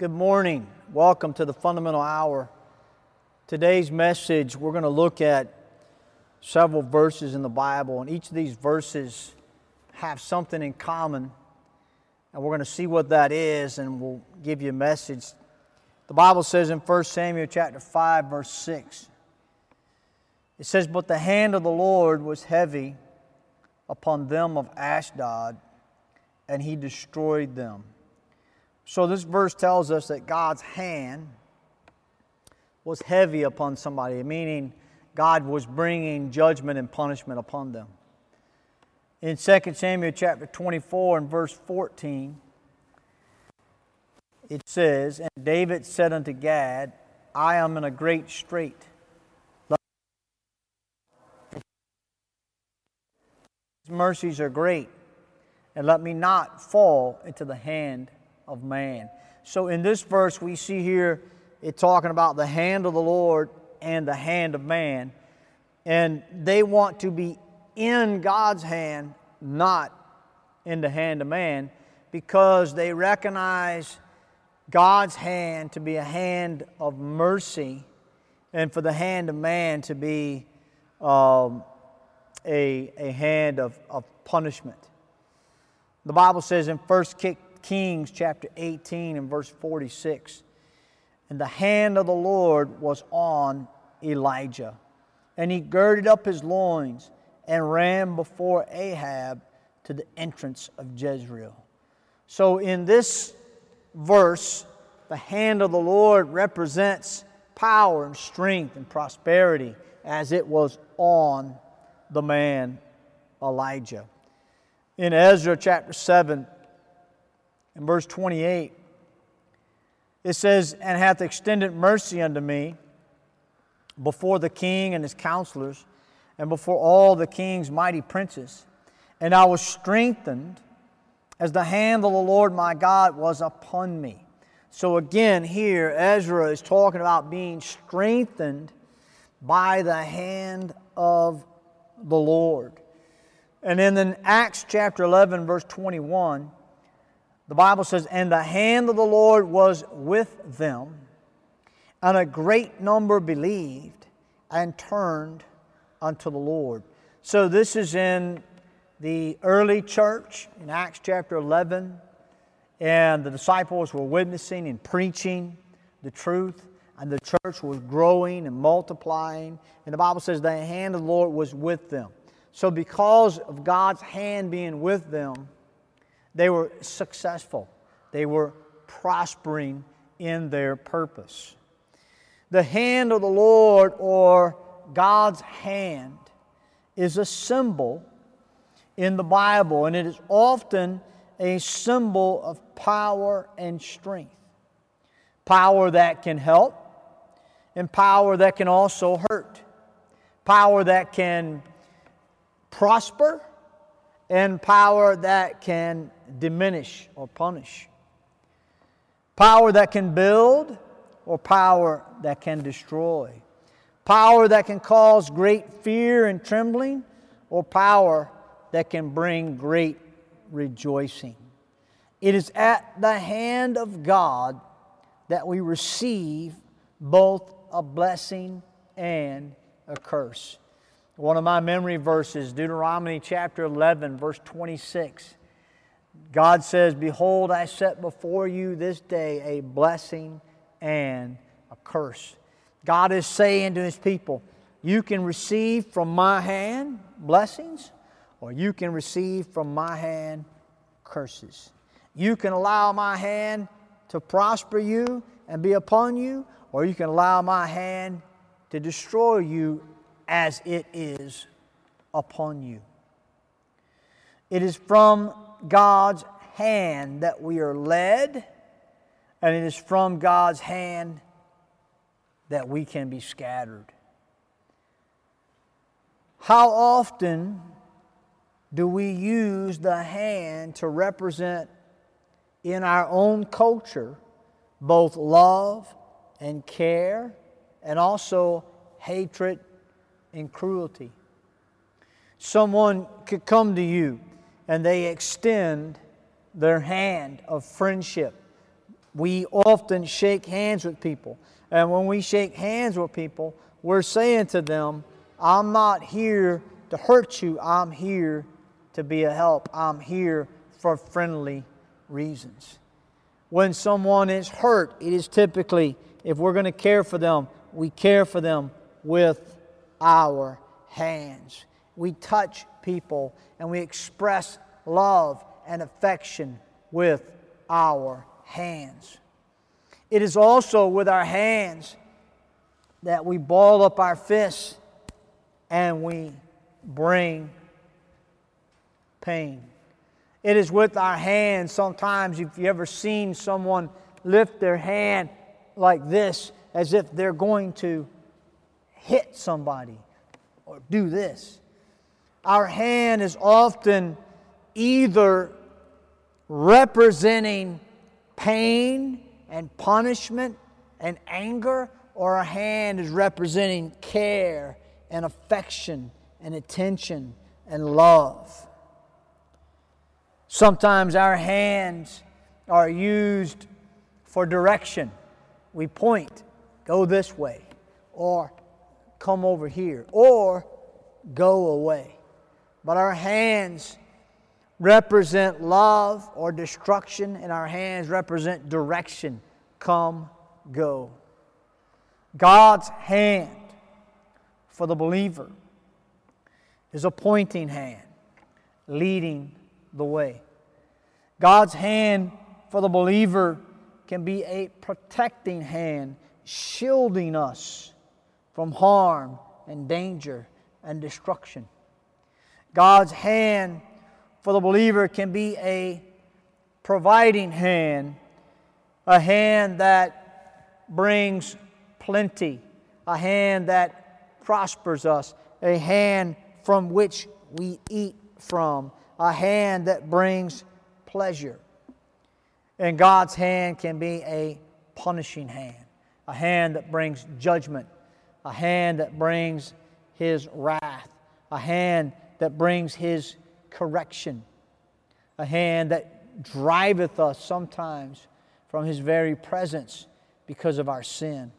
Good morning. Welcome to the Fundamental Hour. Today's message, we're going to look at several verses in the Bible, and each of these verses have something in common. And we're going to see what that is, and we'll give you a message. The Bible says in 1 Samuel chapter 5, verse 6, it says, But the hand of the Lord was heavy upon them of Ashdod, and he destroyed them. So, this verse tells us that God's hand was heavy upon somebody, meaning God was bringing judgment and punishment upon them. In 2 Samuel chapter 24 and verse 14, it says, And David said unto Gad, I am in a great strait. His mercies are great, and let me not fall into the hand of man. So in this verse, we see here it talking about the hand of the Lord and the hand of man. And they want to be in God's hand, not in the hand of man, because they recognize God's hand to be a hand of mercy and for the hand of man to be um, a, a hand of, of punishment. The Bible says in 1 Kings chapter 18 and verse 46. And the hand of the Lord was on Elijah, and he girded up his loins and ran before Ahab to the entrance of Jezreel. So, in this verse, the hand of the Lord represents power and strength and prosperity as it was on the man Elijah. In Ezra chapter 7, in verse 28, it says, And hath extended mercy unto me before the king and his counselors, and before all the king's mighty princes. And I was strengthened as the hand of the Lord my God was upon me. So again, here, Ezra is talking about being strengthened by the hand of the Lord. And then in Acts chapter 11, verse 21, the Bible says, And the hand of the Lord was with them, and a great number believed and turned unto the Lord. So this is in the early church in Acts chapter 11, and the disciples were witnessing and preaching the truth, and the church was growing and multiplying. And the Bible says the hand of the Lord was with them. So, because of God's hand being with them, they were successful, they were prospering in their purpose. The hand of the Lord or God's hand is a symbol in the Bible, and it is often a symbol of power and strength. Power that can help, and power that can also hurt. Power that can prosper, and power that can diminish or punish. Power that can build or power that can destroy. Power that can cause great fear and trembling or power that can bring great rejoicing. It is at the hand of God that we receive both a blessing and a curse. One of my memory verses, Deuteronomy chapter 11, verse 26. God says, Behold, I set before you this day a blessing and a curse. God is saying to his people, You can receive from my hand blessings, or you can receive from my hand curses. You can allow my hand to prosper you and be upon you, or you can allow my hand to destroy you as it is upon you. It is from God's hand that we are led, and it is from God's hand that we can be scattered. How often do we use the hand to represent in our own culture both love and care and also hatred and cruelty? Someone could come to you and they extend their hand of friendship we often shake hands with people. And when we shake hands with people, we're saying to them, I'm not here to hurt you, I'm here to be a help. I'm here for friendly reasons. When someone is hurt, it is typically, if we're going to care for them, we care for them with our hands. We touch people and we express love and affection with our hands. It is also with our hands that we ball up our fists and we bring pain. It is with our hands. Sometimes, if you ever seen someone lift their hand like this, as if they're going to hit somebody or do this, our hand is often either representing pain and punishment and anger, or our hand is representing care and affection and attention and love. Sometimes our hands are used for direction. We point, go this way, or come over here, or go away. But our hands represent love or destruction, and our hands represent direction come, go. God's hand for the believer is a pointing hand, leading the way. God's hand for the believer can be a protecting hand, shielding us from harm and danger and destruction. God's hand for the believer can be a providing hand, a hand that brings plenty, a hand that prospers us, a hand from which we eat from, a hand that brings pleasure. And God's hand can be a punishing hand, a hand that brings judgment, a hand that brings His wrath, a hand that brings His correction, a hand that driveth us sometimes from His very presence because of our sin.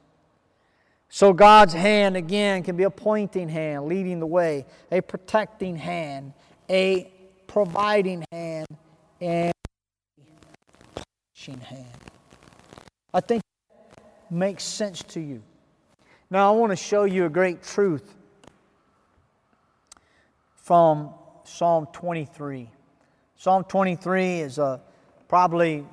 So, God's hand again can be a pointing hand, leading the way, a protecting hand, a providing hand, and a punishing hand. I think makes sense to you. Now, I want to show you a great truth from Psalm 23. Psalm 23 is a, probably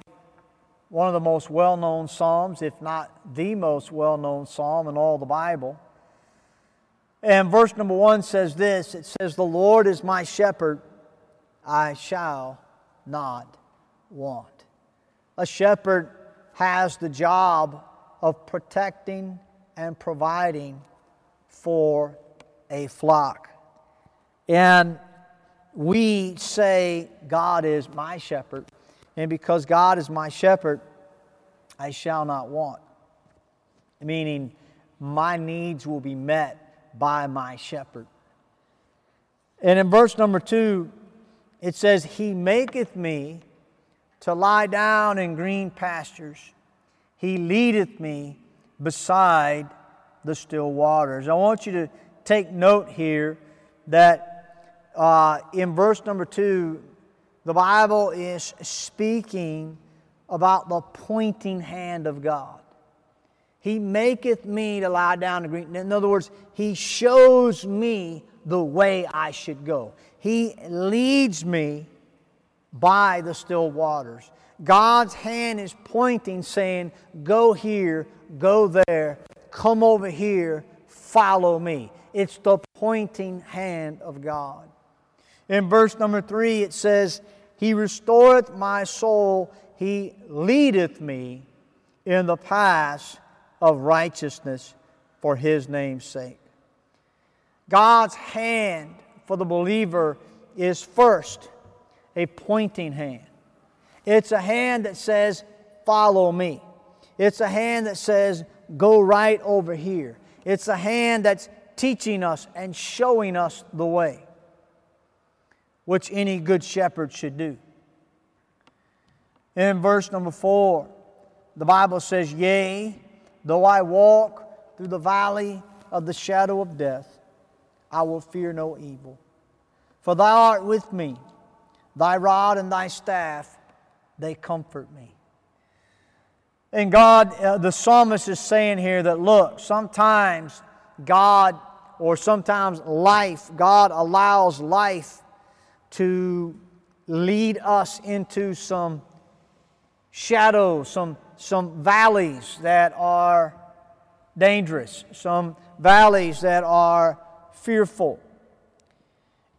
one of the most well known Psalms, if not the most well known Psalm in all the Bible. And verse number one says this it says, The Lord is my shepherd, I shall not want. A shepherd has the job of protecting and providing for a flock. And we say, God is my shepherd. And because God is my shepherd, I shall not want. Meaning, my needs will be met by my shepherd. And in verse number two, it says, He maketh me to lie down in green pastures. He leadeth me beside the still waters. I want you to take note here that uh, in verse number two, the Bible is speaking about the pointing hand of God. He maketh me to lie down in green. In other words, He shows me the way I should go. He leads me by the still waters. God's hand is pointing, saying, Go here, go there, come over here, follow me. It's the pointing hand of God. In verse number three, it says, he restoreth my soul. He leadeth me in the paths of righteousness for his name's sake. God's hand for the believer is first a pointing hand. It's a hand that says, Follow me. It's a hand that says, Go right over here. It's a hand that's teaching us and showing us the way which any good shepherd should do. In verse number four, The Bible says, Yea, though I walk through the valley of the shadow of death, I will fear no evil. For thou art with me, thy rod and thy staff, they comfort me. And God, uh, the psalmist is saying here that look, sometimes God, or sometimes life, God allows life to lead us into some shadows, some, some valleys that are dangerous, some valleys that are fearful.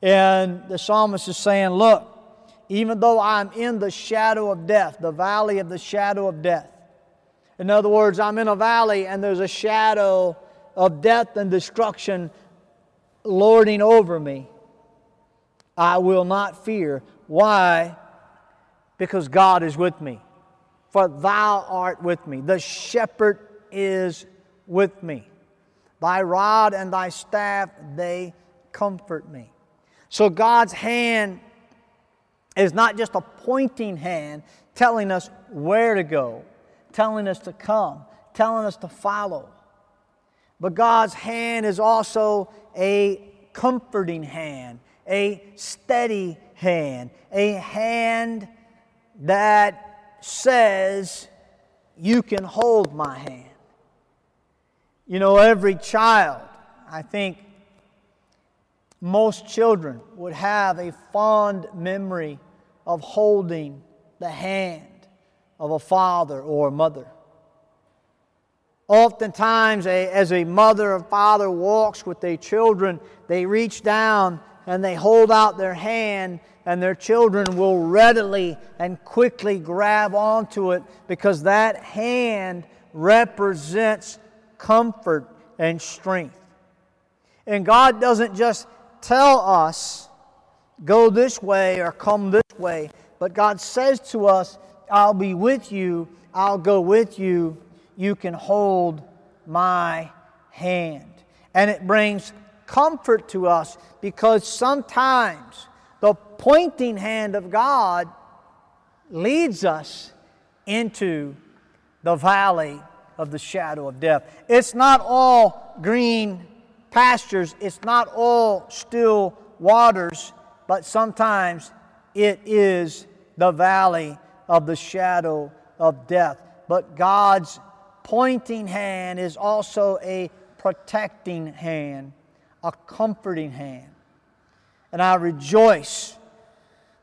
And the psalmist is saying, Look, even though I'm in the shadow of death, the valley of the shadow of death. In other words, I'm in a valley and there's a shadow of death and destruction lording over me. I will not fear. Why? Because God is with me. For thou art with me. The shepherd is with me. Thy rod and thy staff, they comfort me. So God's hand is not just a pointing hand telling us where to go, telling us to come, telling us to follow. But God's hand is also a comforting hand, a steady hand, a hand that says, You can hold my hand. You know, every child, I think most children would have a fond memory of holding the hand of a father or a mother. Oftentimes, a, as a mother or father walks with their children, they reach down and they hold out their hand, and their children will readily and quickly grab onto it because that hand represents comfort and strength. And God doesn't just tell us, go this way or come this way, but God says to us, I'll be with you, I'll go with you, you can hold my hand. And it brings comfort to us because sometimes the pointing hand of God leads us into the valley of the shadow of death. It's not all green pastures, it's not all still waters, but sometimes it is the valley of the shadow of death. But God's pointing hand is also a protecting hand, a comforting hand. And I rejoice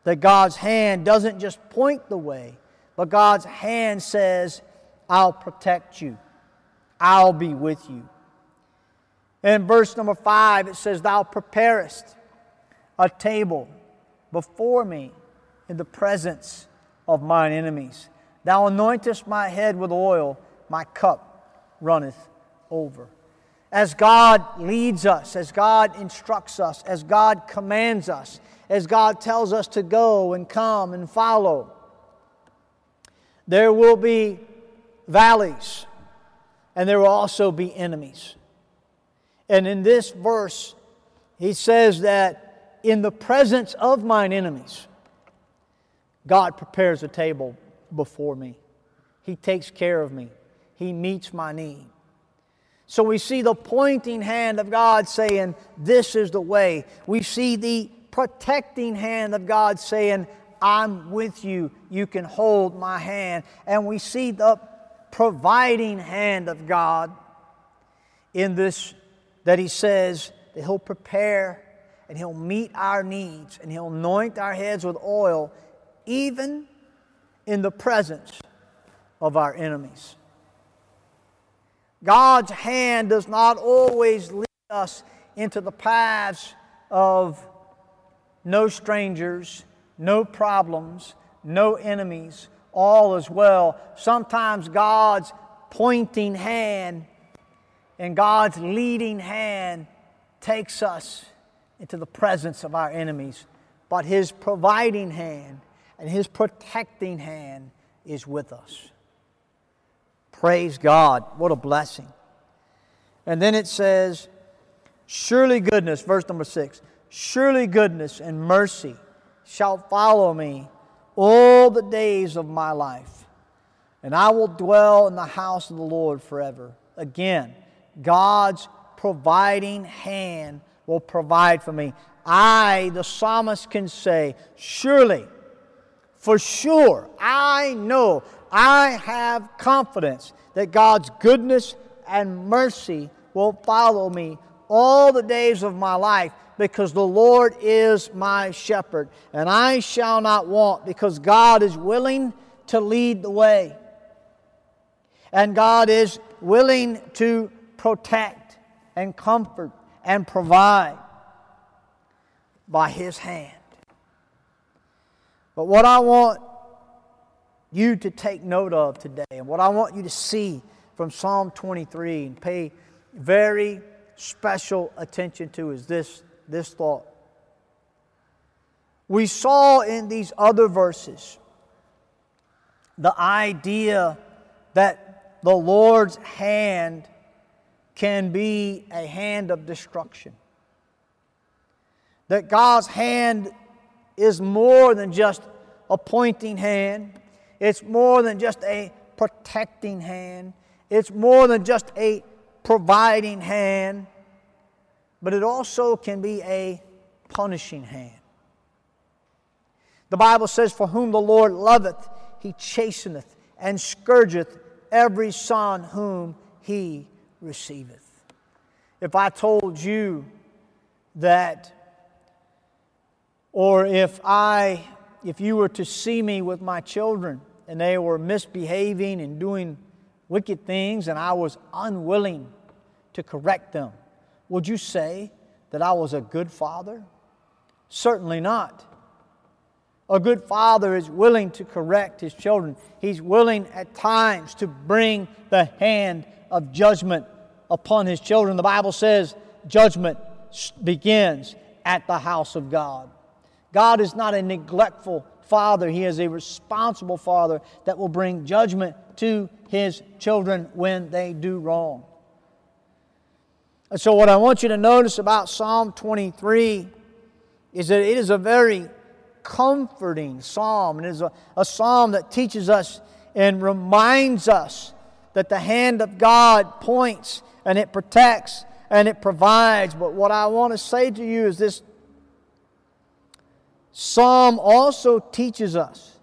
that God's hand doesn't just point the way, but God's hand says, I'll protect you, I'll be with you. In verse number five, it says, Thou preparest a table before me in the presence of mine enemies. Thou anointest my head with oil, my cup runneth over. As God leads us, as God instructs us, as God commands us, as God tells us to go and come and follow, there will be valleys and there will also be enemies. And in this verse, he says that in the presence of mine enemies, God prepares a table before me. He takes care of me. He meets my need. So we see the pointing hand of God saying, This is the way. We see the protecting hand of God saying, I'm with you. You can hold my hand. And we see the providing hand of God in this, that He says that He'll prepare and He'll meet our needs and He'll anoint our heads with oil, even in the presence of our enemies. God's hand does not always lead us into the paths of no strangers, no problems, no enemies, all is well. Sometimes God's pointing hand and God's leading hand takes us into the presence of our enemies, but His providing hand and His protecting hand is with us. Praise God. What a blessing. And then it says, Surely goodness, verse number six, surely goodness and mercy shall follow me all the days of my life, and I will dwell in the house of the Lord forever. Again, God's providing hand will provide for me. I, the psalmist, can say, Surely, for sure, I know, I have confidence that God's goodness and mercy will follow me all the days of my life because the Lord is my shepherd, and I shall not want because God is willing to lead the way. And God is willing to protect and comfort and provide by His hand. But what I want you to take note of today, and what I want you to see from Psalm 23 and pay very special attention to, is this, this thought. We saw in these other verses the idea that the Lord's hand can be a hand of destruction. That God's hand is more than just a pointing hand, it's more than just a protecting hand, it's more than just a providing hand, but it also can be a punishing hand. The Bible says, For whom the Lord loveth, he chasteneth and scourgeth every son whom he receiveth. If I told you that, or if I, if you were to see me with my children and they were misbehaving and doing wicked things and I was unwilling to correct them, would you say that I was a good father? Certainly not. A good father is willing to correct his children. He's willing at times to bring the hand of judgment upon his children. The Bible says judgment begins at the house of God. God is not a neglectful father, He is a responsible father that will bring judgment to his children when they do wrong. And so, what I want you to notice about Psalm 23 is that it is a very comforting psalm. It is a, a psalm that teaches us and reminds us that the hand of God points and it protects and it provides. But what I want to say to you is this psalm also teaches us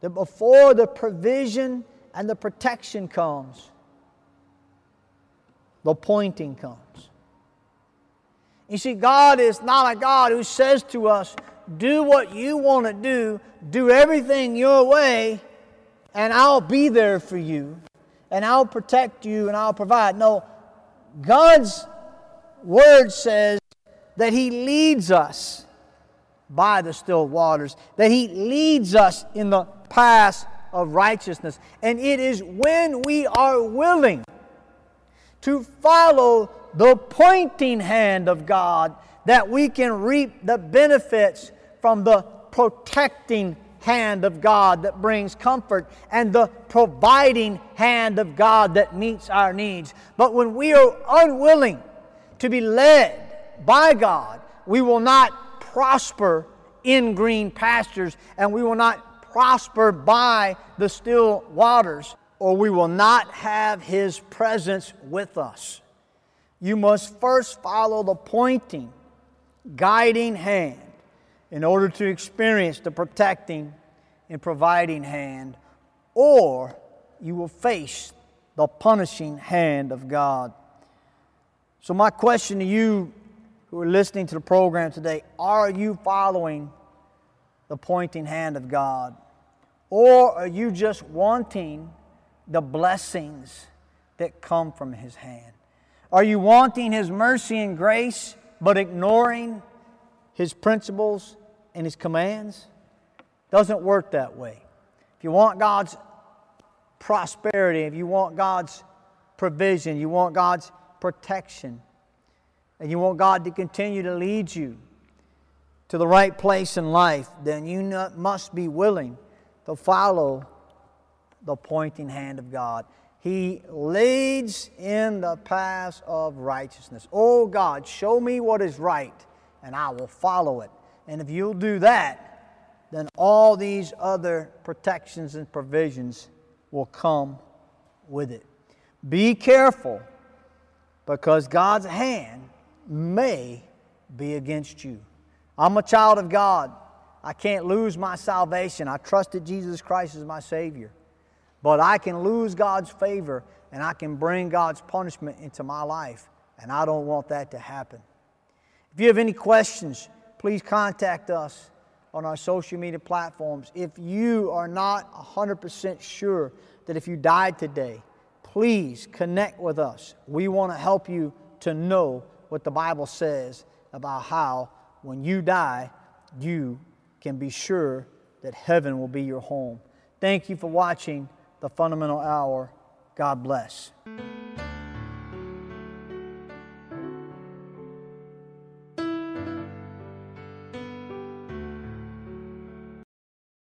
that before the provision and the protection comes, the pointing comes. You see, God is not a God who says to us, do what you want to do, do everything your way, and I'll be there for you, and I'll protect you, and I'll provide. No, God's word says that He leads us by the still waters, that He leads us in the paths of righteousness. And it is when we are willing to follow the pointing hand of God that we can reap the benefits from the protecting hand of God that brings comfort and the providing hand of God that meets our needs. But when we are unwilling to be led by God, we will not prosper in green pastures and we will not prosper by the still waters, or we will not have His presence with us. You must first follow the pointing, guiding hand in order to experience the protecting and providing hand, or you will face the punishing hand of God. So, my question to you who are listening to the program today are you following the pointing hand of God? Or are you just wanting the blessings that come from His hand? Are you wanting His mercy and grace but ignoring His principles and His commands? Doesn't work that way. If you want God's prosperity, if you want God's provision, you want God's protection, and you want God to continue to lead you to the right place in life, then you must be willing to follow the pointing hand of God. He leads in the paths of righteousness. Oh God, show me what is right, and I will follow it. And if you'll do that, then all these other protections and provisions will come with it. Be careful because God's hand may be against you. I'm a child of God. I can't lose my salvation. I trusted Jesus Christ as my Savior. But I can lose God's favor and I can bring God's punishment into my life. And I don't want that to happen. If you have any questions, please contact us on our social media platforms. If you are not 100% sure that if you died today, please connect with us. We want to help you to know what the Bible says about how when you die, you can be sure that heaven will be your home. Thank you for watching the Fundamental Hour. God bless.